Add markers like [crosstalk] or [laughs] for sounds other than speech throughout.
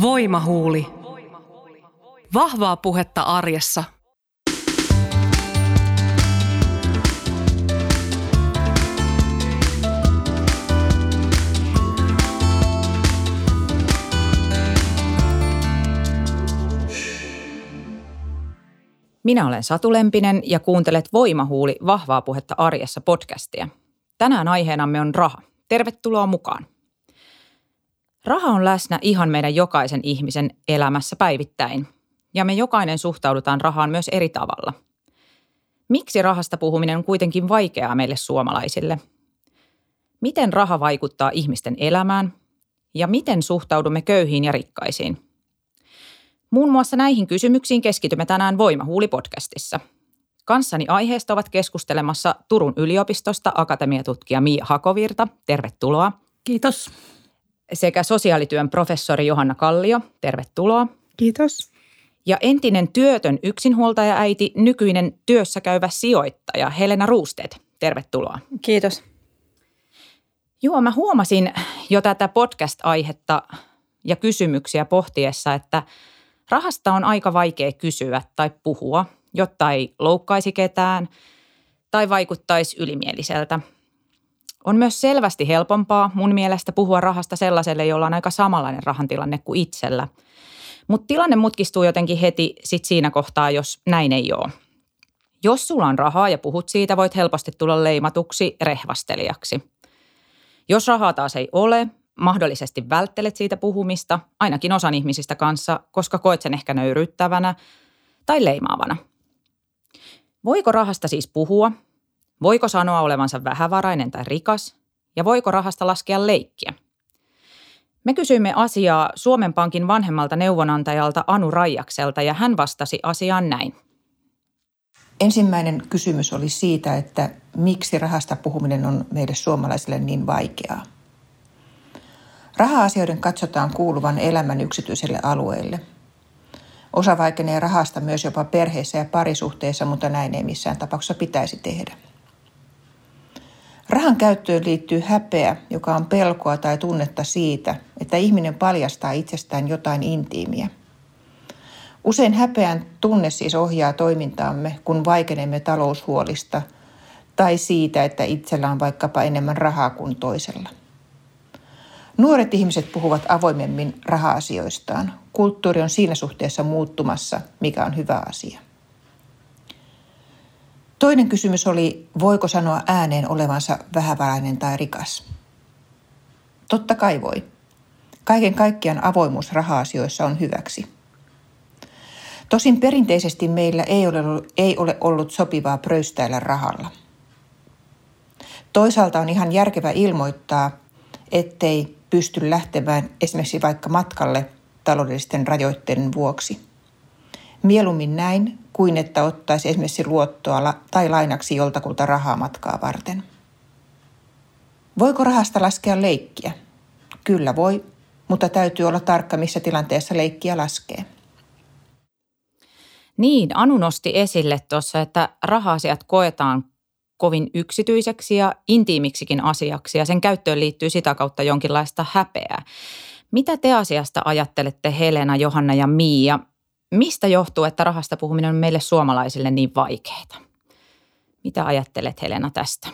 Voimahuuli. Vahvaa puhetta arjessa. Minä olen Satu Lempinen ja kuuntelet Voimahuuli Vahvaa puhetta arjessa podcastia. Tänään aiheenamme on raha. Tervetuloa mukaan. Raha on läsnä ihan meidän jokaisen ihmisen elämässä päivittäin. Ja me jokainen suhtaudutaan rahaan myös eri tavalla. Miksi rahasta puhuminen on kuitenkin vaikeaa meille suomalaisille? Miten raha vaikuttaa ihmisten elämään? Ja miten suhtaudumme köyhiin ja rikkaisiin – Muun muassa näihin kysymyksiin keskitymme tänään Voimahuuli-podcastissa. Kanssani aiheesta ovat keskustelemassa Turun yliopistosta akatemiatutkija Mia Hakovirta. Tervetuloa. Kiitos. Sekä sosiaalityön professori Johanna Kallio. Tervetuloa. Kiitos. Ja entinen työtön yksinhuoltaja äiti, nykyinen työssä käyvä sijoittaja Helena Ruusteet. Tervetuloa. Kiitos. Joo, mä huomasin jo tätä podcast-aihetta ja kysymyksiä pohtiessa, että – Rahasta on aika vaikea kysyä tai puhua, jotta ei loukkaisi ketään tai vaikuttaisi ylimieliseltä. On myös selvästi helpompaa mun mielestä puhua rahasta sellaiselle, jolla on aika samanlainen rahantilanne kuin itsellä. Mutta tilanne mutkistuu jotenkin heti sit siinä kohtaa, jos näin ei ole. Jos sulla on rahaa ja puhut siitä, voit helposti tulla leimatuksi rehvastelijaksi. Jos rahaa taas ei ole, mahdollisesti välttelet siitä puhumista, ainakin osan ihmisistä kanssa, koska koet sen ehkä nöyryyttävänä tai leimaavana. Voiko rahasta siis puhua? Voiko sanoa olevansa vähävarainen tai rikas? Ja voiko rahasta laskea leikkiä? Me kysyimme asiaa Suomen Pankin vanhemmalta neuvonantajalta Anu Raijakselta ja hän vastasi asiaan näin. Ensimmäinen kysymys oli siitä, että miksi rahasta puhuminen on meille suomalaisille niin vaikeaa. Raha-asioiden katsotaan kuuluvan elämän yksityiselle alueelle. Osa vaikenee rahasta myös jopa perheessä ja parisuhteessa, mutta näin ei missään tapauksessa pitäisi tehdä. Rahan käyttöön liittyy häpeä, joka on pelkoa tai tunnetta siitä, että ihminen paljastaa itsestään jotain intiimiä. Usein häpeän tunne siis ohjaa toimintaamme, kun vaikenemme taloushuolista tai siitä, että itsellä on vaikkapa enemmän rahaa kuin toisella. Nuoret ihmiset puhuvat avoimemmin raha-asioistaan. Kulttuuri on siinä suhteessa muuttumassa, mikä on hyvä asia. Toinen kysymys oli, voiko sanoa ääneen olevansa vähävarainen tai rikas? Totta kai voi. Kaiken kaikkiaan avoimuus raha-asioissa on hyväksi. Tosin perinteisesti meillä ei ole, ei ole ollut sopivaa pröystäillä rahalla. Toisaalta on ihan järkevä ilmoittaa, ettei pysty lähtemään esimerkiksi vaikka matkalle taloudellisten rajoitteiden vuoksi. Mieluummin näin kuin että ottaisi esimerkiksi luottoa tai lainaksi joltakulta rahaa matkaa varten. Voiko rahasta laskea leikkiä? Kyllä voi, mutta täytyy olla tarkka, missä tilanteessa leikkiä laskee. Niin, Anu nosti esille tuossa, että raha-asiat koetaan kovin yksityiseksi ja intiimiksikin asiaksi ja sen käyttöön liittyy sitä kautta jonkinlaista häpeää. Mitä te asiasta ajattelette Helena, Johanna ja Miia? Mistä johtuu, että rahasta puhuminen on meille suomalaisille niin vaikeaa? Mitä ajattelet Helena tästä?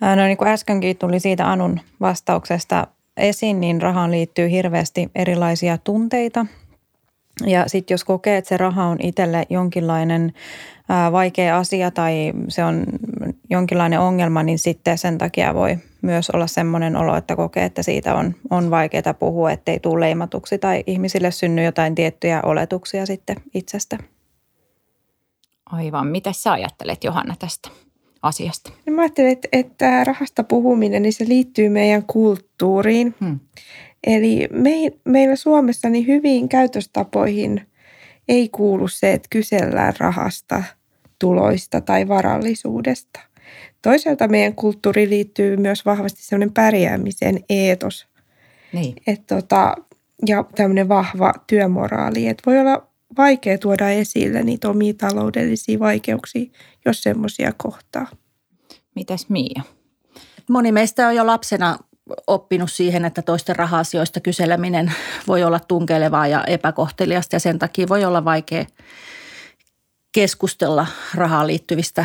No niin kuin äskenkin tuli siitä Anun vastauksesta esiin, niin rahaan liittyy hirveästi erilaisia tunteita. Ja sitten jos kokee, että se raha on itselle jonkinlainen vaikea asia tai se on jonkinlainen ongelma, niin sitten sen takia voi myös olla semmoinen olo, että kokee, että siitä on, on vaikeaa puhua, ettei tule leimatuksi tai ihmisille synny jotain tiettyjä oletuksia sitten itsestä. Aivan. Mitä sä ajattelet Johanna tästä asiasta? No mä ajattelen, että, että rahasta puhuminen, niin se liittyy meidän kulttuuriin. Hmm. Eli me, meillä Suomessa niin hyviin käytöstapoihin ei kuulu se, että kysellään rahasta – tuloista tai varallisuudesta. Toisaalta meidän kulttuuri liittyy myös vahvasti sellainen pärjäämisen eetos. Niin. Et tota, ja tämmöinen vahva työmoraali. Että voi olla vaikea tuoda esille niitä omia taloudellisia vaikeuksia, jos semmoisia kohtaa. Mitäs Miia? Moni meistä on jo lapsena oppinut siihen, että toisten raha-asioista kyseleminen voi olla tunkelevaa ja epäkohteliasta ja sen takia voi olla vaikea keskustella rahaan liittyvistä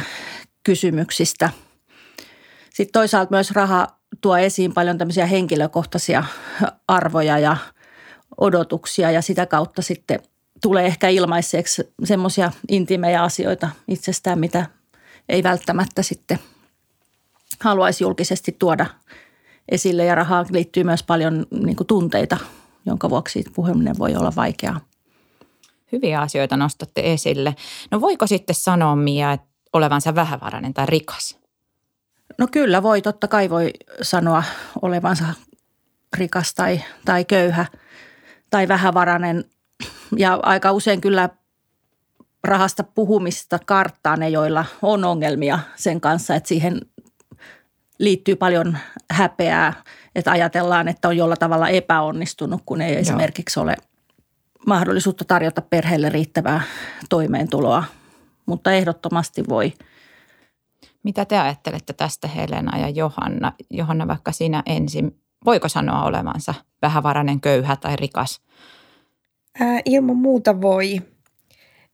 kysymyksistä. Sitten toisaalta myös raha tuo esiin paljon tämmöisiä henkilökohtaisia arvoja ja odotuksia ja sitä kautta sitten tulee ehkä ilmaiseksi semmoisia intiimejä asioita itsestään, mitä ei välttämättä sitten haluaisi julkisesti tuoda esille. Ja rahaan liittyy myös paljon niin tunteita, jonka vuoksi puhuminen voi olla vaikeaa. Hyviä asioita nostatte esille. No voiko sitten sanoa Mia, että olevansa vähävarainen tai rikas? No kyllä voi, totta kai voi sanoa olevansa rikas tai, tai köyhä tai vähävarainen. Ja aika usein kyllä rahasta puhumista karttaa ne, joilla on ongelmia sen kanssa, että siihen liittyy paljon häpeää, että ajatellaan, että on jollain tavalla epäonnistunut, kun ei Joo. esimerkiksi ole mahdollisuutta tarjota perheelle riittävää toimeentuloa, mutta ehdottomasti voi. Mitä te ajattelette tästä Helena ja Johanna? Johanna vaikka sinä ensin, voiko sanoa olevansa vähävarainen, köyhä tai rikas? Ää, ilman muuta voi.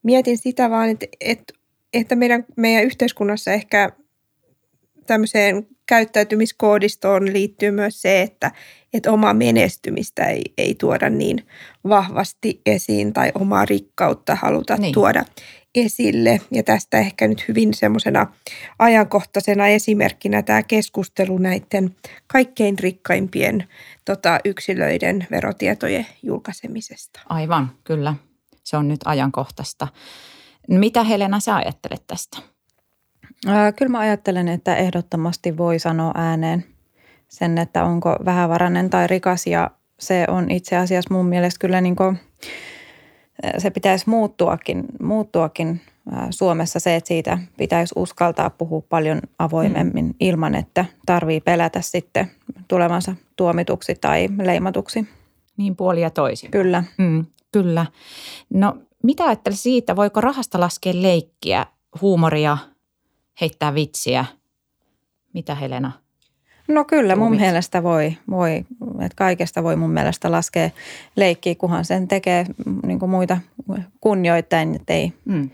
Mietin sitä vaan, että, että, että meidän, meidän yhteiskunnassa ehkä tämmöiseen käyttäytymiskoodistoon liittyy myös se, että, että omaa menestymistä ei, ei tuoda niin vahvasti esiin tai omaa rikkautta haluta niin. tuoda esille. Ja tästä ehkä nyt hyvin semmoisena ajankohtaisena esimerkkinä tämä keskustelu näiden kaikkein rikkaimpien tota, yksilöiden verotietojen julkaisemisesta. Aivan, kyllä. Se on nyt ajankohtaista. Mitä Helena sä ajattelet tästä? Kyllä mä ajattelen, että ehdottomasti voi sanoa ääneen sen, että onko vähävarainen tai rikas ja se on itse asiassa mun mielestä kyllä niin kuin, se pitäisi muuttuakin, muuttuakin Suomessa se, että siitä pitäisi uskaltaa puhua paljon avoimemmin mm. ilman, että tarvii pelätä sitten tulevansa tuomituksi tai leimatuksi. Niin puoli ja toisin. Kyllä. Mm, kyllä. No mitä ajattelet siitä, voiko rahasta laskea leikkiä, huumoria – heittää vitsiä. Mitä Helena? No kyllä mun Tuumit. mielestä voi, voi, että kaikesta voi mun mielestä laskea leikkiä, kunhan sen tekee niin kuin muita kunnioittain, että ei mm.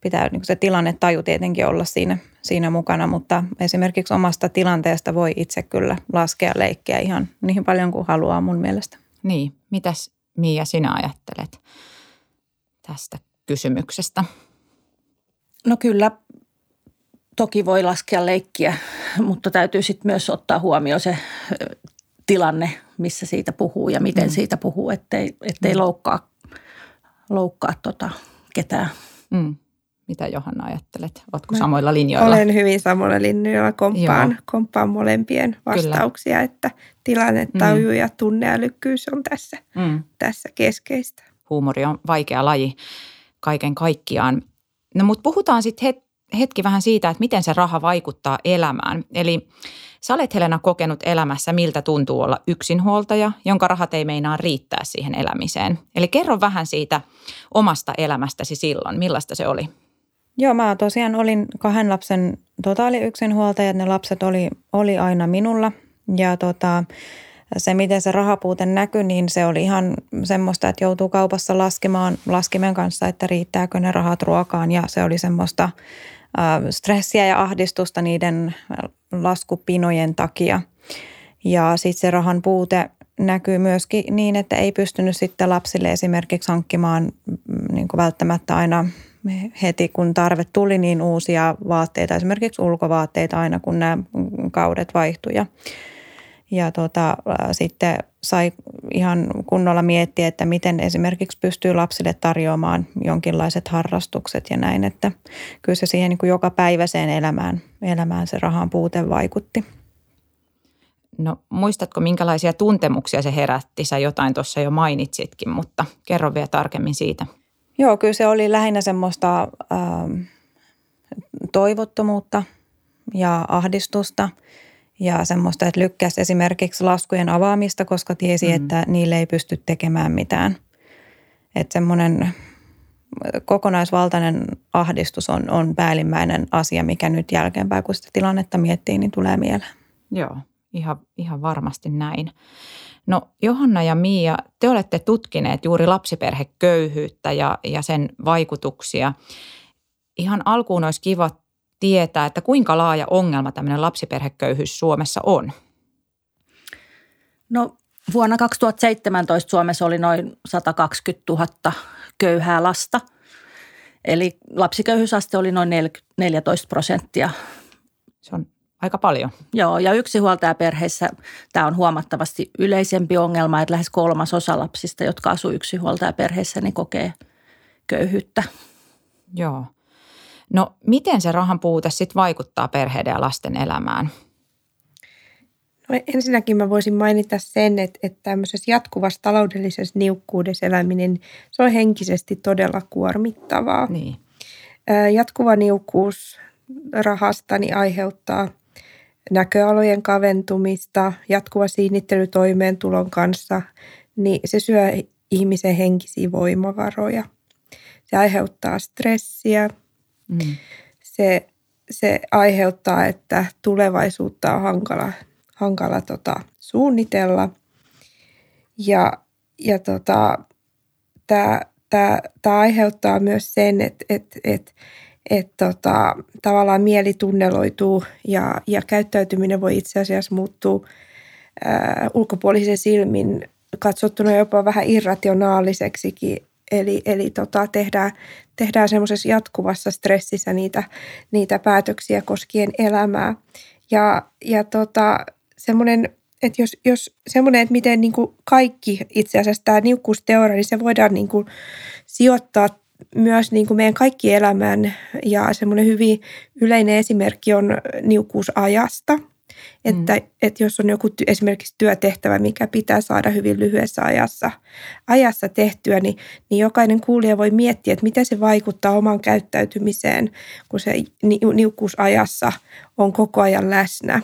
pitää niin kuin se tilanne taju tietenkin olla siinä, siinä mukana, mutta esimerkiksi omasta tilanteesta voi itse kyllä laskea leikkiä ihan niin paljon kuin haluaa mun mielestä. Niin, mitäs Mia sinä ajattelet tästä kysymyksestä? No kyllä toki voi laskea leikkiä, [laughs] mutta täytyy sitten myös ottaa huomioon se tilanne, missä siitä puhuu ja miten mm. siitä puhuu, ettei, ettei mm. loukkaa, loukkaa tota ketään. Mm. Mitä Johanna ajattelet? Oletko Mä samoilla linjoilla? Olen hyvin samoilla linjoilla. Komppaan, komppaan molempien vastauksia, Kyllä. että tilannetaju mm. ja tunneälykkyys on tässä, mm. tässä keskeistä. Huumori on vaikea laji kaiken kaikkiaan. No mutta puhutaan sitten het- hetki vähän siitä, että miten se raha vaikuttaa elämään. Eli sä olet Helena kokenut elämässä, miltä tuntuu olla yksinhuoltaja, jonka rahat ei meinaa riittää siihen elämiseen. Eli kerro vähän siitä omasta elämästäsi silloin, millaista se oli? Joo, mä tosiaan olin kahden lapsen totaali yksinhuoltaja, ne lapset oli, oli aina minulla ja tota, se, miten se rahapuute näkyi, niin se oli ihan semmoista, että joutuu kaupassa laskemaan laskimen kanssa, että riittääkö ne rahat ruokaan ja se oli semmoista stressiä ja ahdistusta niiden laskupinojen takia. Ja sitten se rahan puute näkyy myöskin niin, että ei pystynyt sitten lapsille esimerkiksi hankkimaan niin välttämättä aina heti, kun tarve tuli, niin uusia vaatteita, esimerkiksi ulkovaatteita aina, kun nämä kaudet vaihtuivat ja tota, sitten sai ihan kunnolla miettiä, että miten esimerkiksi pystyy lapsille tarjoamaan jonkinlaiset harrastukset ja näin, että kyllä se siihen niin kuin joka päiväiseen elämään, elämään se rahan puute vaikutti. No muistatko, minkälaisia tuntemuksia se herätti? Sä jotain tuossa jo mainitsitkin, mutta kerro vielä tarkemmin siitä. Joo, kyllä se oli lähinnä semmoista äh, toivottomuutta ja ahdistusta – ja semmoista, että lykkäsi esimerkiksi laskujen avaamista, koska tiesi, mm. että niille ei pysty tekemään mitään. Että semmoinen kokonaisvaltainen ahdistus on, on päällimmäinen asia, mikä nyt jälkeenpäin, kun sitä tilannetta miettii, niin tulee mieleen. Joo, ihan, ihan varmasti näin. No Johanna ja Mia, te olette tutkineet juuri lapsiperheköyhyyttä ja, ja sen vaikutuksia. Ihan alkuun olisi kiva tietää, että kuinka laaja ongelma tämmöinen lapsiperheköyhyys Suomessa on? No vuonna 2017 Suomessa oli noin 120 000 köyhää lasta. Eli lapsiköyhyysaste oli noin 14 prosenttia. Se on aika paljon. Joo, ja yksinhuoltajaperheissä tämä on huomattavasti yleisempi ongelma, että lähes kolmas osa lapsista, jotka asuu yksinhuoltajaperheissä, niin kokee köyhyyttä. Joo. No miten se rahan puute sitten vaikuttaa perheiden ja lasten elämään? No ensinnäkin mä voisin mainita sen, että, että tämmöisessä jatkuvassa taloudellisessa niukkuudessa eläminen, se on henkisesti todella kuormittavaa. Niin. Jatkuva niukkuus rahasta niin aiheuttaa näköalojen kaventumista, jatkuva siinittely toimeentulon kanssa, niin se syö ihmisen henkisiä voimavaroja. Se aiheuttaa stressiä. Mm. Se, se aiheuttaa, että tulevaisuutta on hankala, hankala tota, suunnitella. Ja, ja tota, tämä aiheuttaa myös sen, että et, et, että tota, tavallaan mieli tunneloituu ja, ja käyttäytyminen voi itse asiassa muuttua ulkopuolisen silmin katsottuna jopa vähän irrationaaliseksikin. Eli, eli tota, tehdään, tehdään semmoisessa jatkuvassa stressissä niitä, niitä päätöksiä koskien elämää. Ja, ja tota, semmoinen, että jos, jos semmoinen, että miten niin kuin kaikki itse asiassa tämä niukkuusteoria, niin se voidaan niin kuin sijoittaa myös niin kuin meidän kaikki elämään ja semmoinen hyvin yleinen esimerkki on niukkuusajasta. Että, mm. että jos on joku esimerkiksi työtehtävä, mikä pitää saada hyvin lyhyessä ajassa, ajassa tehtyä, niin, niin jokainen kuulija voi miettiä, että miten se vaikuttaa omaan käyttäytymiseen, kun se niukkuusajassa on koko ajan läsnä.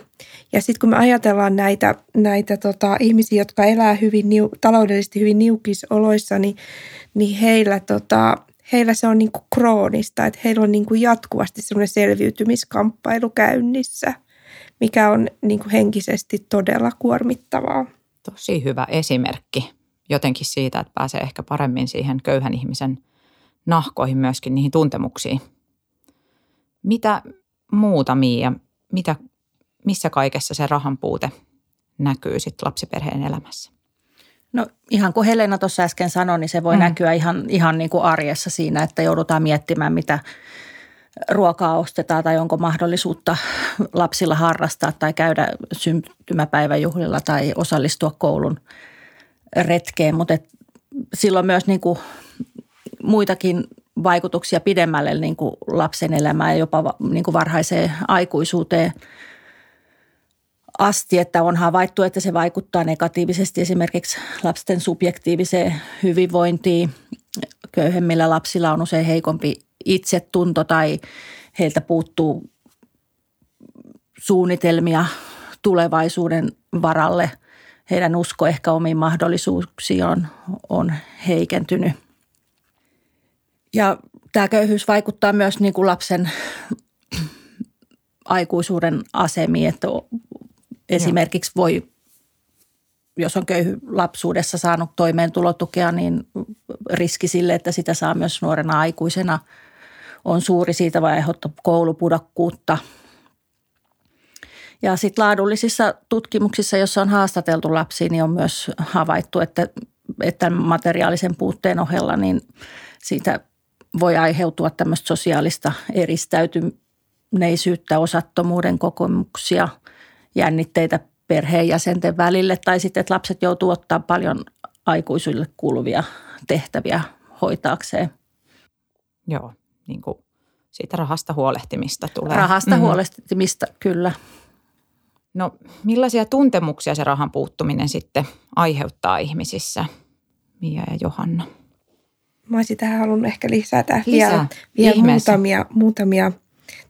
Ja sitten kun me ajatellaan näitä, näitä tota, ihmisiä, jotka elää hyvin taloudellisesti hyvin niukissa oloissa, niin, niin heillä tota, heillä se on niin kuin kroonista, että heillä on niin kuin jatkuvasti semmoinen selviytymiskamppailu käynnissä, mikä on niin kuin henkisesti todella kuormittavaa. Tosi hyvä esimerkki jotenkin siitä, että pääsee ehkä paremmin siihen köyhän ihmisen nahkoihin myöskin niihin tuntemuksiin. Mitä muuta Miia, mitä, missä kaikessa se rahan puute näkyy sitten lapsiperheen elämässä? No ihan kuin Helena tuossa äsken sanoi, niin se voi mm. näkyä ihan, ihan niin kuin arjessa siinä, että joudutaan miettimään, mitä ruokaa ostetaan tai onko mahdollisuutta lapsilla harrastaa tai käydä syntymäpäiväjuhlilla tai osallistua koulun retkeen. Mutta silloin myös niin kuin muitakin vaikutuksia pidemmälle niin kuin lapsen elämään ja jopa niin kuin varhaiseen aikuisuuteen – asti, että on havaittu, että se vaikuttaa negatiivisesti esimerkiksi lapsen subjektiiviseen hyvinvointiin. Köyhemmillä lapsilla on usein heikompi itsetunto tai heiltä puuttuu suunnitelmia tulevaisuuden varalle. Heidän usko ehkä omiin mahdollisuuksiin on, on heikentynyt. Ja tämä köyhyys vaikuttaa myös niin kuin lapsen aikuisuuden asemiin, että Esimerkiksi voi, jos on köyhy lapsuudessa saanut toimeentulotukea, niin riski sille, että sitä saa myös nuorena aikuisena on suuri. Siitä vai aiheuttaa koulupudokkuutta. Ja sitten laadullisissa tutkimuksissa, joissa on haastateltu lapsia, niin on myös havaittu, että, että materiaalisen puutteen ohella niin siitä voi aiheutua tämmöistä sosiaalista eristäytyneisyyttä, osattomuuden kokemuksia – jännitteitä perheenjäsenten välille tai sitten, että lapset joutuu ottaa paljon aikuisille kuuluvia tehtäviä hoitaakseen. Joo, niin kuin siitä rahasta huolehtimista tulee. Rahasta mm-hmm. huolehtimista, kyllä. No millaisia tuntemuksia se rahan puuttuminen sitten aiheuttaa ihmisissä, Mia ja Johanna? Mä olisin tähän halunnut ehkä lisätä Lisää. vielä, vielä muutamia, muutamia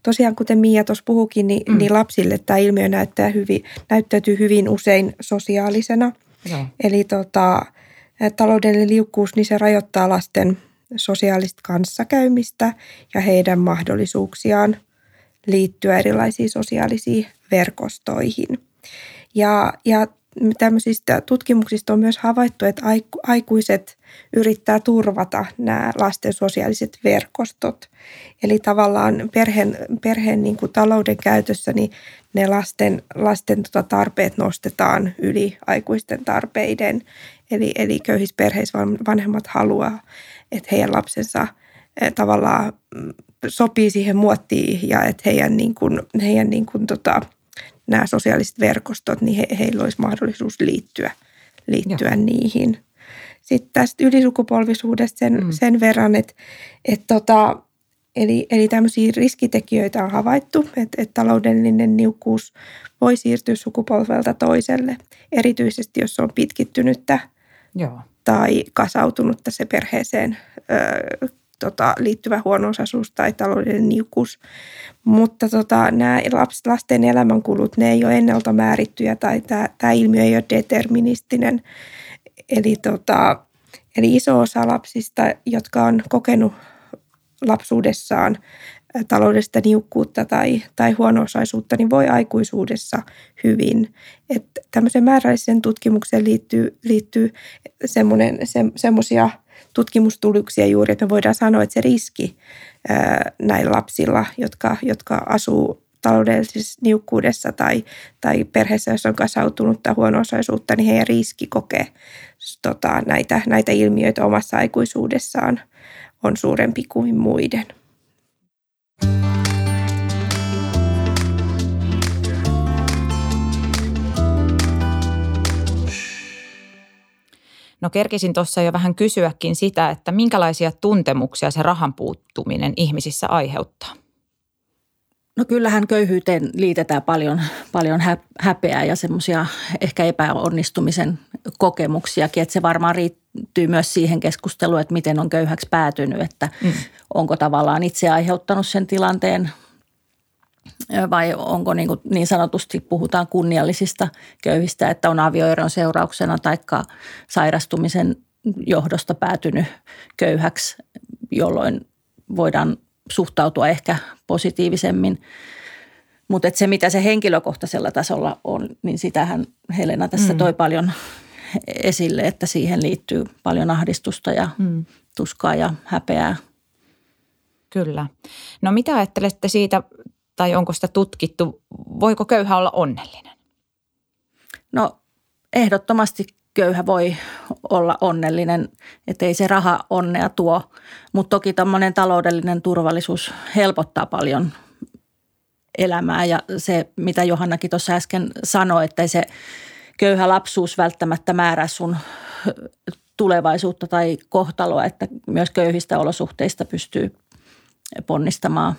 Tosiaan, kuten Mia tuossa puhukin, niin, mm. niin lapsille tämä ilmiö näyttää hyvin, näyttäytyy hyvin usein sosiaalisena. Joo. Eli tota, taloudellinen liukkuus, niin se rajoittaa lasten sosiaalista kanssakäymistä ja heidän mahdollisuuksiaan liittyä erilaisiin sosiaalisiin verkostoihin. Ja, ja tämmöisistä tutkimuksista on myös havaittu, että aikuiset yrittää turvata nämä lasten sosiaaliset verkostot. Eli tavallaan perheen, perheen niin kuin talouden käytössä niin ne lasten, lasten tota tarpeet nostetaan yli aikuisten tarpeiden. Eli, eli köyhissä perheissä vanhemmat haluaa, että heidän lapsensa eh, tavallaan mm, sopii siihen muottiin ja että heidän, niin kuin, heidän niin kuin tota, nämä sosiaaliset verkostot, niin he, heillä olisi mahdollisuus liittyä, liittyä niihin. Sitten tästä ylisukupolvisuudesta sen, mm. sen verran, että, että tota, eli, eli tämmöisiä riskitekijöitä on havaittu, että, että taloudellinen niukkuus voi siirtyä sukupolvelta toiselle, erityisesti jos on pitkittynyttä Joo. tai kasautunutta se perheeseen ö, tota, liittyvä huono tai taloudellinen niukkuus. Mutta tota, nämä lasten elämänkulut, ne ei ole ennalta määrittyjä tai tämä ilmiö ei ole deterministinen. Eli, tota, eli iso osa lapsista, jotka on kokenut lapsuudessaan taloudellista niukkuutta tai, tai huono-osaisuutta, niin voi aikuisuudessa hyvin. Että tämmöiseen määrälliseen tutkimukseen liittyy, liittyy semmoisia tutkimustuloksia juuri, että me voidaan sanoa, että se riski näillä lapsilla, jotka, jotka asuu taloudellisessa niukkuudessa tai, tai perheessä, jos on kasautunutta huono-osaisuutta, niin heidän riski kokee tota, näitä, näitä ilmiöitä omassa aikuisuudessaan on suurempi kuin muiden. No kerkisin tuossa jo vähän kysyäkin sitä, että minkälaisia tuntemuksia se rahan puuttuminen ihmisissä aiheuttaa? No kyllähän köyhyyteen liitetään paljon, paljon häpeää ja semmoisia ehkä epäonnistumisen kokemuksiakin, että se varmaan riittyy myös siihen keskusteluun, että miten on köyhäksi päätynyt, että mm. onko tavallaan itse aiheuttanut sen tilanteen vai onko niin, kuin niin sanotusti puhutaan kunniallisista köyhistä, että on avioeron seurauksena tai sairastumisen johdosta päätynyt köyhäksi, jolloin voidaan suhtautua ehkä positiivisemmin. Mutta se, mitä se henkilökohtaisella tasolla on, niin sitähän Helena tässä mm. toi paljon esille, että siihen liittyy paljon ahdistusta ja mm. tuskaa ja häpeää. Kyllä. No mitä ajattelette siitä, tai onko sitä tutkittu, voiko köyhä olla onnellinen? No ehdottomasti köyhä voi olla onnellinen, ettei se raha onnea tuo. Mutta toki tämmöinen taloudellinen turvallisuus helpottaa paljon elämää ja se, mitä Johannakin tuossa äsken sanoi, että se köyhä lapsuus välttämättä määrää sun tulevaisuutta tai kohtaloa, että myös köyhistä olosuhteista pystyy ponnistamaan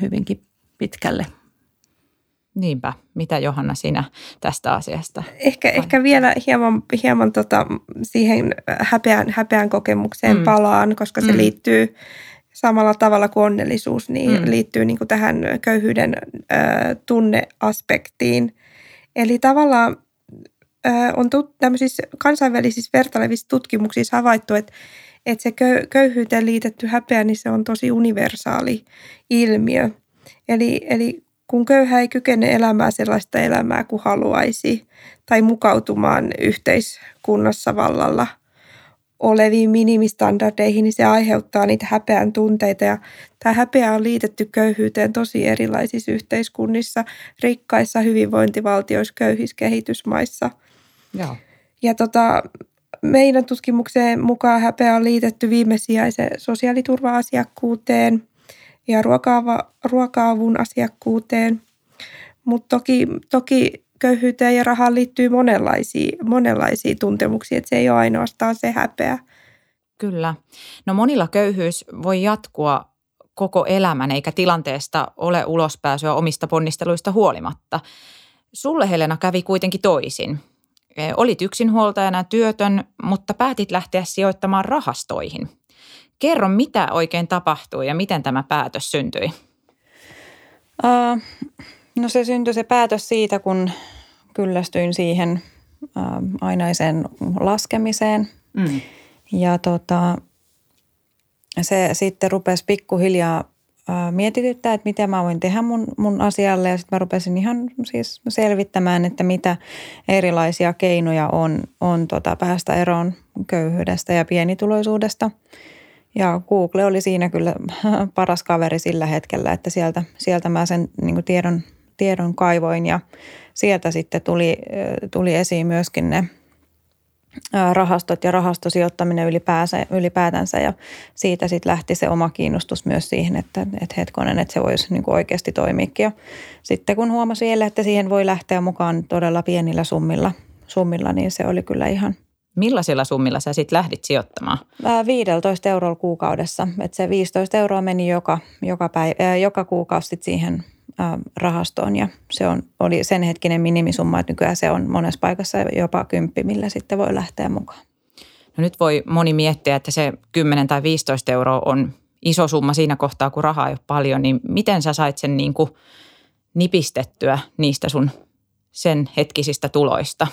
hyvinkin pitkälle – Niinpä. Mitä Johanna sinä tästä asiasta? Ehkä, ehkä vielä hieman, hieman tota, siihen häpeän, häpeän kokemukseen mm. palaan, koska se mm. liittyy samalla tavalla kuin onnellisuus, niin mm. liittyy niin kuin tähän köyhyyden ö, tunneaspektiin. Eli tavallaan on tut, tämmöisissä kansainvälisissä vertailevissa tutkimuksissa havaittu, että että se köyhyyteen liitetty häpeä, niin se on tosi universaali ilmiö. Eli, eli kun köyhä ei kykene elämään sellaista elämää kuin haluaisi tai mukautumaan yhteiskunnassa vallalla oleviin minimistandardeihin, niin se aiheuttaa niitä häpeän tunteita. Ja tämä häpeä on liitetty köyhyyteen tosi erilaisissa yhteiskunnissa, rikkaissa hyvinvointivaltioissa, köyhissä kehitysmaissa. Joo. Ja tota, meidän tutkimukseen mukaan häpeä on liitetty viimesijaisen sosiaaliturva-asiakkuuteen – ja ruoka-avun asiakkuuteen. Mutta toki, toki köyhyyteen ja rahaan liittyy monenlaisia, monenlaisia tuntemuksia, että se ei ole ainoastaan se häpeä. Kyllä. No monilla köyhyys voi jatkua koko elämän, eikä tilanteesta ole ulospääsyä omista ponnisteluista huolimatta. Sulle Helena kävi kuitenkin toisin. Olit yksinhuoltajana työtön, mutta päätit lähteä sijoittamaan rahastoihin – Kerro, mitä oikein tapahtui ja miten tämä päätös syntyi? Uh, no se syntyi se päätös siitä, kun kyllästyin siihen uh, ainaiseen laskemiseen. Mm. Ja tota, se sitten rupesi pikkuhiljaa mietityttää, että mitä mä voin tehdä mun, mun asialle. Ja sitten mä rupesin ihan siis selvittämään, että mitä erilaisia keinoja on, on tota päästä eroon köyhyydestä ja pienituloisuudesta. Ja Google oli siinä kyllä [laughs] paras kaveri sillä hetkellä, että sieltä, sieltä mä sen niin tiedon, tiedon kaivoin ja sieltä sitten tuli, tuli esiin myöskin ne – rahastot ja rahastosijoittaminen ylipäänsä, ylipäätänsä ja siitä sitten lähti se oma kiinnostus myös siihen, että, että hetkonen, että se voisi niin kuin oikeasti toimiikin. Ja sitten kun huomasi vielä, että siihen voi lähteä mukaan todella pienillä summilla, summilla niin se oli kyllä ihan – Millaisilla summilla sä sitten lähdit sijoittamaan? 15 eurolla kuukaudessa. että se 15 euroa meni joka, joka, päivä, joka kuukausi siihen rahastoon ja se on, oli sen hetkinen minimisumma, että nykyään se on monessa paikassa jopa kymppi, millä sitten voi lähteä mukaan. No nyt voi moni miettiä, että se 10 tai 15 euroa on iso summa siinä kohtaa, kun rahaa ei ole paljon, niin miten sä sait sen niin kuin nipistettyä niistä sun sen hetkisistä tuloista?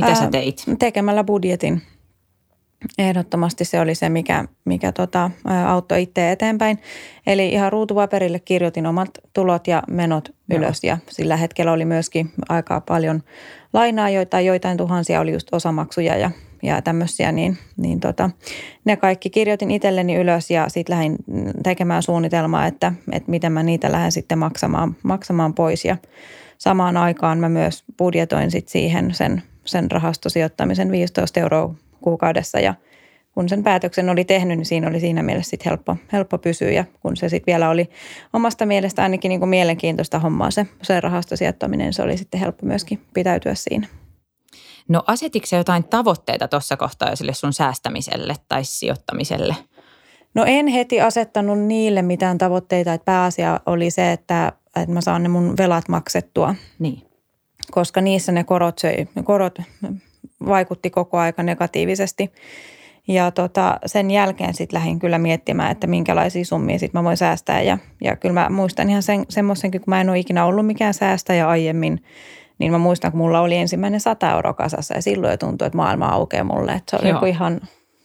Mitä sä teit? Tekemällä budjetin. Ehdottomasti se oli se, mikä, mikä tota, auttoi itse eteenpäin. Eli ihan ruutupaperille kirjoitin omat tulot ja menot Joo. ylös ja sillä hetkellä oli myöskin aika paljon lainaa, joita joitain tuhansia oli just osamaksuja ja, ja tämmöisiä, niin, niin tota, ne kaikki kirjoitin itselleni ylös ja sitten lähdin tekemään suunnitelmaa, että, että miten mä niitä lähden sitten maksamaan, maksamaan pois ja samaan aikaan mä myös budjetoin sitten siihen sen, sen rahastosijoittamisen 15 euroa kuukaudessa ja kun sen päätöksen oli tehnyt, niin siinä oli siinä mielessä sit helppo, helppo pysyä ja kun se sitten vielä oli omasta mielestä ainakin niin kuin mielenkiintoista hommaa se, se rahastosijoittaminen, se oli sitten helppo myöskin pitäytyä siinä. No asetitko se jotain tavoitteita tuossa kohtaa jo sille sun säästämiselle tai sijoittamiselle? No en heti asettanut niille mitään tavoitteita, että pääasia oli se, että, että mä saan ne mun velat maksettua. Niin. Koska niissä ne korot, söi, korot vaikutti koko aika negatiivisesti. Ja tota, sen jälkeen sitten lähdin kyllä miettimään, että minkälaisia summia sitten mä voin säästää. Ja, ja kyllä mä muistan ihan sen, semmoisenkin, kun mä en ole ikinä ollut mikään säästäjä aiemmin, niin mä muistan, kun mulla oli ensimmäinen 100 euroa kasassa ja silloin jo tuntui, että maailma aukeaa mulle. Että se oli Joo. ihan,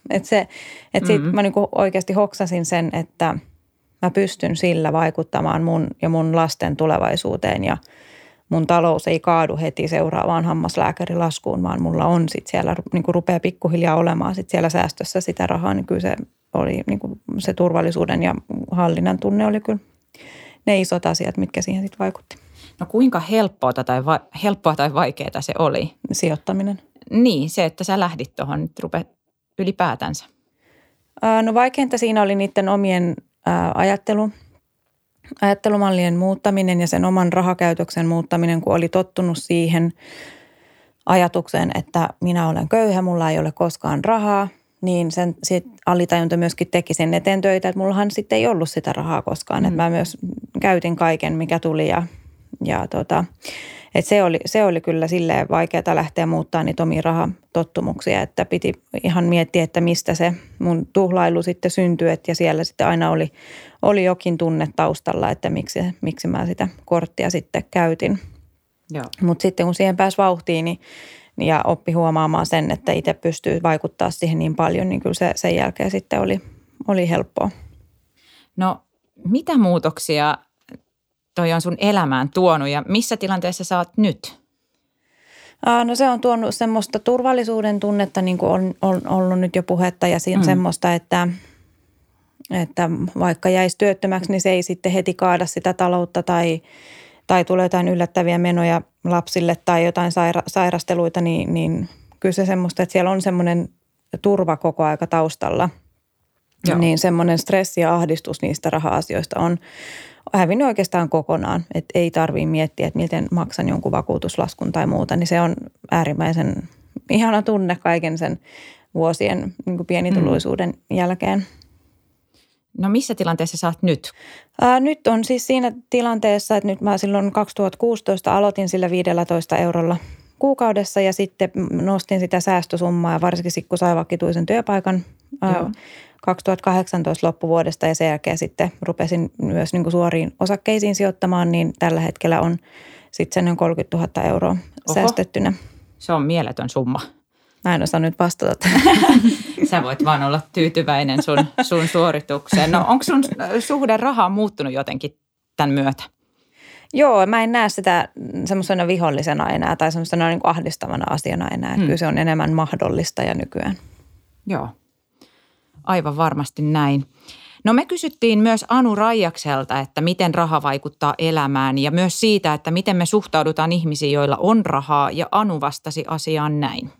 että se, että sit mm-hmm. mä niinku oikeasti hoksasin sen, että mä pystyn sillä vaikuttamaan mun ja mun lasten tulevaisuuteen ja – mun talous ei kaadu heti seuraavaan hammaslääkärilaskuun, vaan mulla on sitten siellä, niin kuin rupeaa pikkuhiljaa olemaan sit siellä säästössä sitä rahaa, niin kyllä se oli niin kuin se turvallisuuden ja hallinnan tunne oli kyllä ne isot asiat, mitkä siihen sitten vaikutti. No kuinka helppoa tai, va- helppoa tai vaikeaa se oli? Sijoittaminen. Niin, se, että sä lähdit tuohon nyt rupe ylipäätänsä. No vaikeinta siinä oli niiden omien ajattelu ajattelumallien muuttaminen ja sen oman rahakäytöksen muuttaminen, kun oli tottunut siihen ajatukseen, että minä olen köyhä, mulla ei ole koskaan rahaa, niin sen sit alitajunta myöskin teki sen eteen töitä, että mullahan sitten ei ollut sitä rahaa koskaan. Mm. Että mä myös käytin kaiken, mikä tuli ja, ja tota, et se, oli, se oli kyllä silleen vaikeaa lähteä muuttaa niitä omia rahatottumuksia, että piti ihan miettiä, että mistä se mun tuhlailu sitten syntyi. Et ja siellä sitten aina oli, oli jokin tunne taustalla, että miksi, miksi mä sitä korttia sitten käytin. Mutta sitten kun siihen pääsi vauhtiin niin, ja oppi huomaamaan sen, että itse pystyy vaikuttaa siihen niin paljon, niin kyllä se sen jälkeen sitten oli, oli helppoa. No mitä muutoksia toi on sun elämään tuonut ja missä tilanteessa sä oot nyt? No se on tuonut semmoista turvallisuuden tunnetta, niin kuin on, on ollut nyt jo puhetta ja siinä mm. semmoista, että, että vaikka jäisi työttömäksi, niin se ei sitten heti kaada sitä taloutta tai, tai tulee jotain yllättäviä menoja lapsille tai jotain saira, sairasteluita, niin, niin kyllä se semmoista, että siellä on semmoinen turva koko aika taustalla. Joo. Niin semmoinen stressi ja ahdistus niistä raha-asioista on, hävinnyt oikeastaan kokonaan. Että ei tarvitse miettiä, että miten maksan jonkun vakuutuslaskun tai muuta, niin se on äärimmäisen ihana tunne kaiken sen vuosien niin pienituloisuuden mm. jälkeen. No missä tilanteessa sä oot nyt? Ää, nyt on siis siinä tilanteessa, että nyt mä silloin 2016 aloitin sillä 15 eurolla kuukaudessa ja sitten nostin sitä säästösummaa ja varsinkin kun sai vakituisen työpaikan Joo. 2018 loppuvuodesta ja sen jälkeen sitten rupesin myös niin kuin suoriin osakkeisiin sijoittamaan, niin tällä hetkellä on sitten sen 30 000 euroa Oho. säästettynä. Se on mieletön summa. Mä en osaa nyt vastata. [laughs] Sä voit vaan olla tyytyväinen sun, sun suoritukseen. No onko sun suhde rahaan muuttunut jotenkin tämän myötä? Joo, mä en näe sitä semmoisena vihollisena enää tai semmoisena niin ahdistavana asiana enää. Hmm. Kyllä se on enemmän mahdollista ja nykyään. Joo, aivan varmasti näin. No me kysyttiin myös Anu Raijakselta, että miten raha vaikuttaa elämään ja myös siitä, että miten me suhtaudutaan ihmisiin, joilla on rahaa ja Anu vastasi asiaan näin.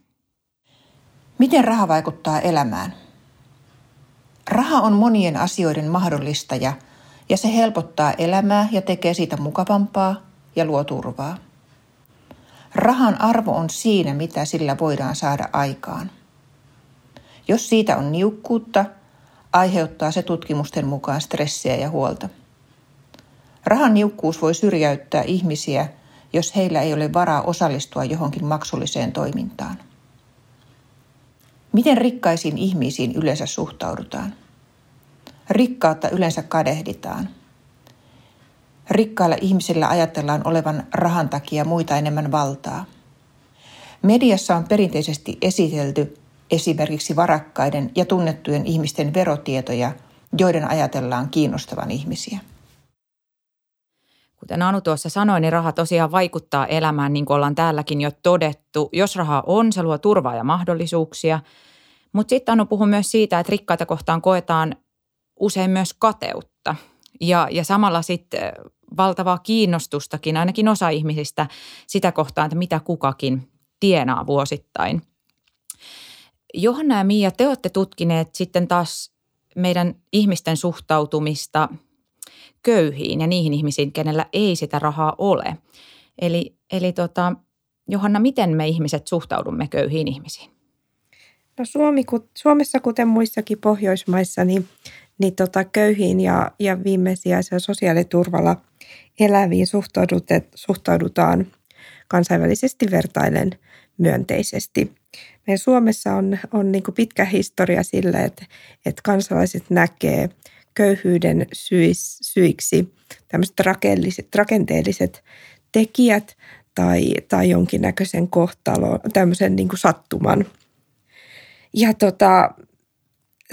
Miten raha vaikuttaa elämään? Raha on monien asioiden mahdollistaja ja se helpottaa elämää ja tekee siitä mukavampaa ja luo turvaa. Rahan arvo on siinä, mitä sillä voidaan saada aikaan. Jos siitä on niukkuutta, aiheuttaa se tutkimusten mukaan stressiä ja huolta. Rahan niukkuus voi syrjäyttää ihmisiä, jos heillä ei ole varaa osallistua johonkin maksulliseen toimintaan. Miten rikkaisiin ihmisiin yleensä suhtaudutaan? Rikkautta yleensä kadehditaan. Rikkailla ihmisillä ajatellaan olevan rahan takia muita enemmän valtaa. Mediassa on perinteisesti esitelty esimerkiksi varakkaiden ja tunnettujen ihmisten verotietoja, joiden ajatellaan kiinnostavan ihmisiä. Kuten Anu tuossa sanoi, niin raha tosiaan vaikuttaa elämään, niin kuin ollaan täälläkin jo todettu. Jos raha on, se luo turvaa ja mahdollisuuksia. Mutta sitten Anu puhuu myös siitä, että rikkaita kohtaan koetaan usein myös kateutta. Ja, ja samalla sitten valtavaa kiinnostustakin, ainakin osa ihmisistä, sitä kohtaan, että mitä kukakin tienaa vuosittain. Johanna ja Mia, te olette tutkineet sitten taas meidän ihmisten suhtautumista köyhiin ja niihin ihmisiin, kenellä ei sitä rahaa ole. Eli, eli tota, Johanna, miten me ihmiset suhtaudumme köyhiin ihmisiin? No Suomi, Suomessa, kuten muissakin Pohjoismaissa, niin, niin tota, köyhiin ja, ja viimesijaisella sosiaaliturvalla eläviin suhtaudutaan kansainvälisesti vertailen myönteisesti. Meidän Suomessa on, on niin pitkä historia sille, että, että kansalaiset näkee köyhyyden syis, syiksi tämmöiset rakenteelliset, rakenteelliset tekijät tai, tai jonkinnäköisen kohtalon, tämmöisen niin sattuman. Ja tota,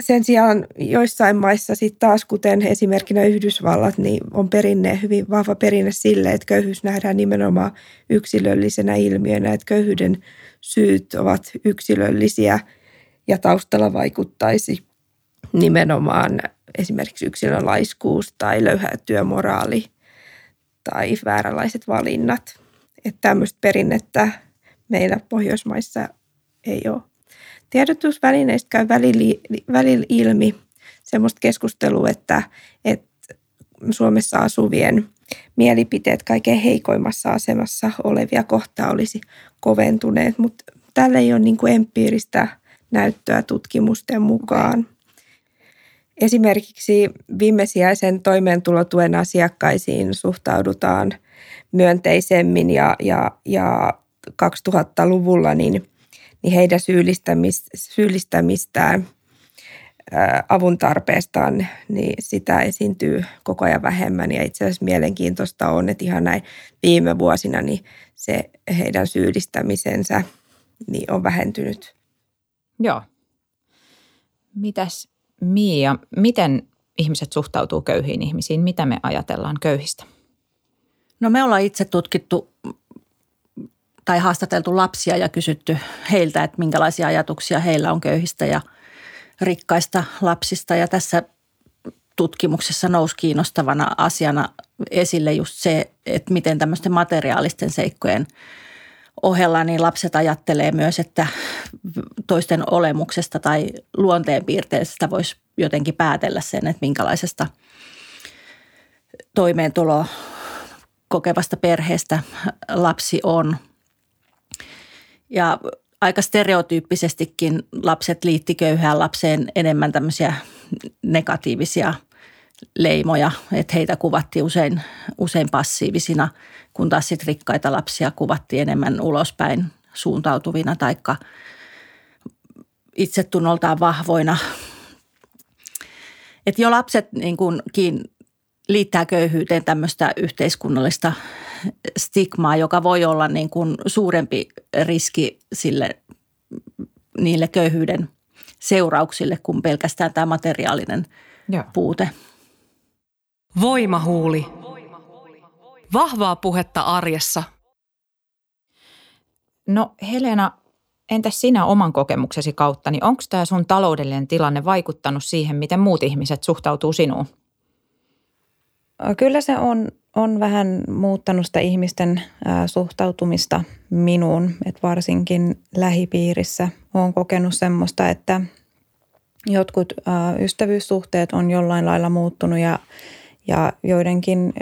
sen sijaan joissain maissa sitten taas, kuten esimerkkinä Yhdysvallat, niin on perinne, hyvin vahva perinne sille, että köyhyys nähdään nimenomaan yksilöllisenä ilmiönä, että köyhyyden syyt ovat yksilöllisiä ja taustalla vaikuttaisi nimenomaan esimerkiksi yksilön laiskuus tai löyhä työmoraali tai vääränlaiset valinnat. Että tämmöistä perinnettä meillä Pohjoismaissa ei ole. Tiedotusvälineistä käy välillä ilmi semmoista keskustelua, että, että Suomessa asuvien mielipiteet kaikkein heikoimmassa asemassa olevia kohtaa olisi koventuneet, mutta tällä ei ole niin kuin empiiristä näyttöä tutkimusten mukaan. Esimerkiksi viimesijaisen toimeentulotuen asiakkaisiin suhtaudutaan myönteisemmin ja, ja, ja 2000-luvulla niin, niin heidän syyllistämis, syyllistämistään avun tarpeestaan, niin sitä esiintyy koko ajan vähemmän. Ja itse asiassa mielenkiintoista on, että ihan näin viime vuosina niin se heidän syyllistämisensä niin on vähentynyt. Joo. Mitäs Mia, miten ihmiset suhtautuu köyhiin ihmisiin? Mitä me ajatellaan köyhistä? No me ollaan itse tutkittu tai haastateltu lapsia ja kysytty heiltä, että minkälaisia ajatuksia heillä on köyhistä ja rikkaista lapsista. Ja tässä tutkimuksessa nousi kiinnostavana asiana esille just se, että miten tämmöisten materiaalisten seikkojen ohella niin lapset ajattelee myös, että toisten olemuksesta tai luonteenpiirteestä voisi jotenkin päätellä sen, että minkälaisesta toimeentulo kokevasta perheestä lapsi on. Ja aika stereotyyppisestikin lapset liitti köyhään lapseen enemmän tämmöisiä negatiivisia leimoja, että heitä kuvattiin usein, usein passiivisina, kun taas sit rikkaita lapsia kuvattiin enemmän ulospäin suuntautuvina taikka itsetunnoltaan vahvoina. Että jo lapset niin kuin, liittää köyhyyteen tämmöistä yhteiskunnallista stigmaa, joka voi olla niin kuin suurempi riski sille niille köyhyyden seurauksille kuin pelkästään tämä materiaalinen Joo. puute. Voimahuuli. Vahvaa puhetta arjessa. No Helena, entäs sinä oman kokemuksesi kautta, niin onko tämä sun taloudellinen tilanne vaikuttanut siihen, miten muut ihmiset suhtautuu sinuun? Kyllä se on, on vähän muuttanut sitä ihmisten suhtautumista minuun, että varsinkin lähipiirissä olen kokenut semmoista, että jotkut ystävyyssuhteet on jollain lailla muuttunut ja, ja joidenkin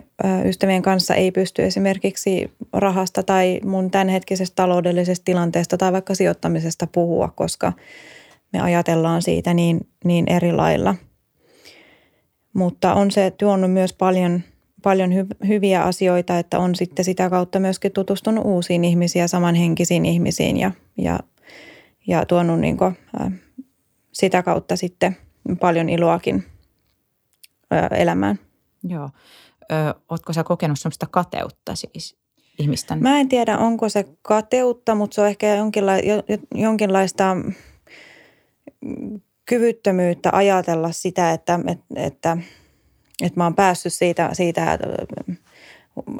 ystävien kanssa ei pysty esimerkiksi rahasta tai mun tämänhetkisestä taloudellisesta tilanteesta tai vaikka sijoittamisesta puhua, koska me ajatellaan siitä niin, niin eri lailla – mutta on se tuonut myös paljon, paljon hy- hyviä asioita, että on sitten sitä kautta myöskin tutustunut uusiin ihmisiin ja samanhenkisiin ihmisiin ja, ja, ja tuonut niin kuin, ä, sitä kautta sitten paljon iloakin ä, elämään. Joo. Ö, ootko sä kokenut sellaista kateutta siis ihmisten? Mä en tiedä, onko se kateutta, mutta se on ehkä jonkinla- jonkinlaista kyvyttömyyttä ajatella sitä, että, että, että, että mä oon päässyt siitä, siitä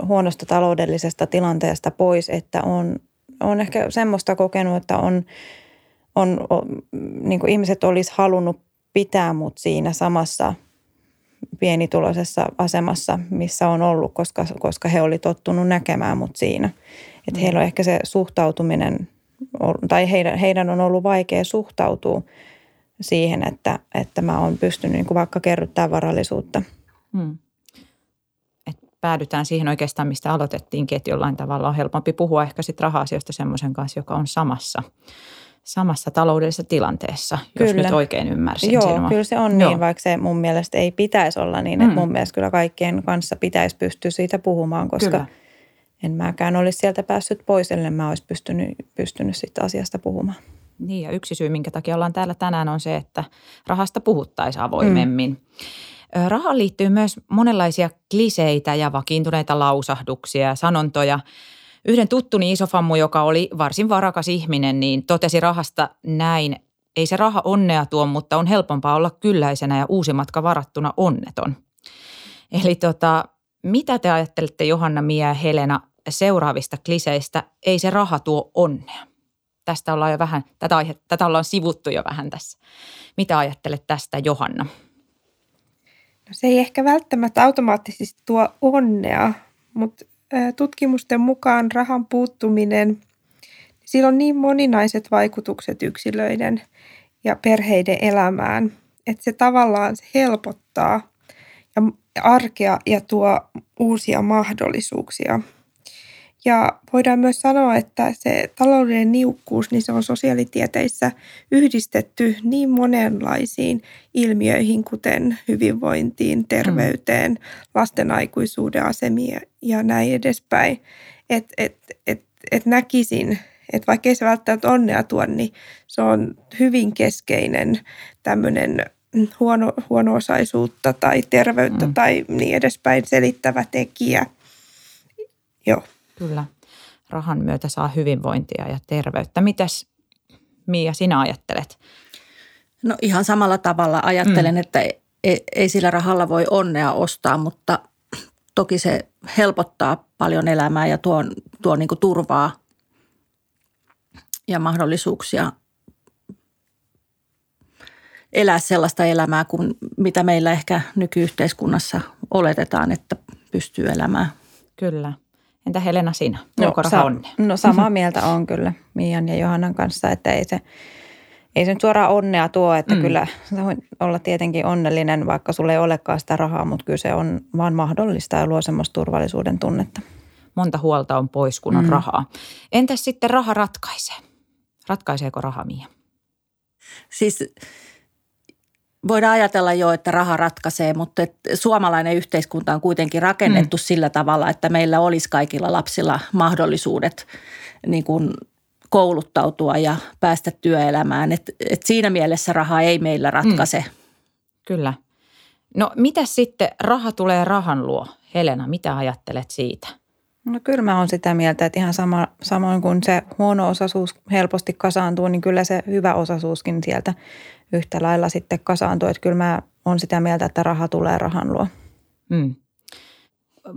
huonosta taloudellisesta tilanteesta pois, että on, on ehkä semmoista kokenut, että on, on, on niin ihmiset olisi halunnut pitää mut siinä samassa pienituloisessa asemassa, missä on ollut, koska, koska he oli tottunut näkemään mut siinä. Että heillä on ehkä se suhtautuminen, tai heidän, heidän on ollut vaikea suhtautua – siihen, että, että mä oon pystynyt niin kuin vaikka kerryttämään varallisuutta. Hmm. Et päädytään siihen oikeastaan, mistä aloitettiinkin, että jollain tavalla on helpompi puhua ehkä sitten raha-asioista semmoisen kanssa, joka on samassa, samassa taloudellisessa tilanteessa, kyllä. jos nyt oikein ymmärsin Joo, sinua. kyllä se on Joo. niin, vaikka se mun mielestä ei pitäisi olla niin, että hmm. mun mielestä kyllä kaikkien kanssa pitäisi pystyä siitä puhumaan, koska kyllä. en mäkään olisi sieltä päässyt pois, ellei mä olisi pystynyt, pystynyt siitä asiasta puhumaan. Niin ja yksi syy, minkä takia ollaan täällä tänään on se, että rahasta puhuttaisiin avoimemmin. Mm. Rahaan liittyy myös monenlaisia kliseitä ja vakiintuneita lausahduksia ja sanontoja. Yhden tuttuni isofammu, joka oli varsin varakas ihminen, niin totesi rahasta näin. Ei se raha onnea tuo, mutta on helpompaa olla kylläisenä ja uusi matka varattuna onneton. Eli tota, mitä te ajattelette Johanna, Mia ja Helena seuraavista kliseistä? Ei se raha tuo onnea tästä ollaan jo vähän, tätä, aihe, tätä ollaan sivuttu jo vähän tässä. Mitä ajattelet tästä Johanna? No se ei ehkä välttämättä automaattisesti tuo onnea, mutta tutkimusten mukaan rahan puuttuminen, sillä on niin moninaiset vaikutukset yksilöiden ja perheiden elämään, että se tavallaan helpottaa ja arkea ja tuo uusia mahdollisuuksia – ja voidaan myös sanoa, että se taloudellinen niukkuus, niin se on sosiaalitieteissä yhdistetty niin monenlaisiin ilmiöihin, kuten hyvinvointiin, terveyteen, mm. lasten aikuisuuden asemia ja näin edespäin. Että et, et, et näkisin, että vaikka ei se välttämättä onnea tuo, niin se on hyvin keskeinen tämmöinen huono, huono-osaisuutta tai terveyttä mm. tai niin edespäin selittävä tekijä. Joo. Kyllä. Rahan myötä saa hyvinvointia ja terveyttä. Mitäs Mia sinä ajattelet? No ihan samalla tavalla ajattelen, mm. että ei, ei sillä rahalla voi onnea ostaa, mutta toki se helpottaa paljon elämää ja tuo, tuo niin turvaa ja mahdollisuuksia elää sellaista elämää kuin mitä meillä ehkä nykyyhteiskunnassa oletetaan, että pystyy elämään. Kyllä. Entä Helena sinä? No, sa- no samaa mieltä on kyllä Mian ja Johannan kanssa, että ei se, ei se nyt suoraan onnea tuo, että mm. kyllä sä voit olla tietenkin onnellinen, vaikka sulle ei olekaan sitä rahaa, mutta kyllä se on vaan mahdollista ja luo semmoista turvallisuuden tunnetta. Monta huolta on pois, kun on mm. rahaa. Entäs sitten raha ratkaisee? Ratkaiseeko raha Mia? Siis voidaan ajatella jo, että raha ratkaisee, mutta suomalainen yhteiskunta on kuitenkin rakennettu mm. sillä tavalla, että meillä olisi kaikilla lapsilla mahdollisuudet niin kuin kouluttautua ja päästä työelämään. Et, et siinä mielessä raha ei meillä ratkaise. Mm. Kyllä. No mitä sitten raha tulee rahan luo? Helena, mitä ajattelet siitä? No kyllä mä oon sitä mieltä, että ihan sama, samoin kuin se huono osaisuus helposti kasaantuu, niin kyllä se hyvä osaisuuskin sieltä yhtä lailla sitten kasaantuu. Että kyllä mä oon sitä mieltä, että raha tulee rahan luo. Mm.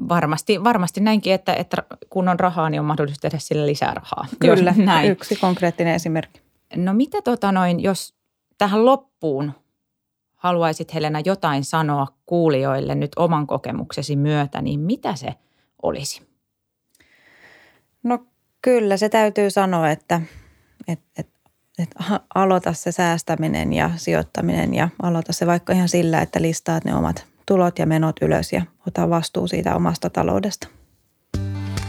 Varmasti, varmasti näinkin, että, että kun on rahaa, niin on mahdollista tehdä sille lisää rahaa. [laughs] Kyllä, näin. yksi konkreettinen esimerkki. No mitä tota noin, jos tähän loppuun haluaisit Helena jotain sanoa kuulijoille nyt oman kokemuksesi myötä, niin mitä se olisi? Kyllä se täytyy sanoa, että, että, että, että [laughs] aloita se säästäminen ja sijoittaminen ja aloita se vaikka ihan sillä, että listaat ne omat tulot ja menot ylös ja ota vastuu siitä omasta taloudesta.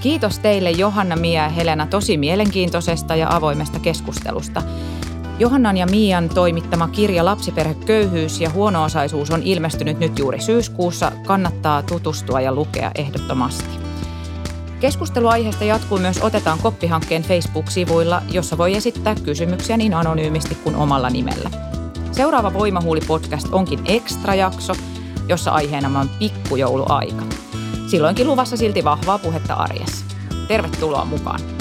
Kiitos teille Johanna, Mia ja Helena tosi mielenkiintoisesta ja avoimesta keskustelusta. Johannan ja Mian toimittama kirja Lapsiperheköyhyys ja huono-osaisuus on ilmestynyt nyt juuri syyskuussa. Kannattaa tutustua ja lukea ehdottomasti. Keskustelu aiheesta jatkuu myös Otetaan koppihankkeen Facebook-sivuilla, jossa voi esittää kysymyksiä niin anonyymisti kuin omalla nimellä. Seuraava Voimahuuli-podcast onkin ekstra-jakso, jossa aiheena on pikkujouluaika. Silloinkin luvassa silti vahvaa puhetta arjessa. Tervetuloa mukaan!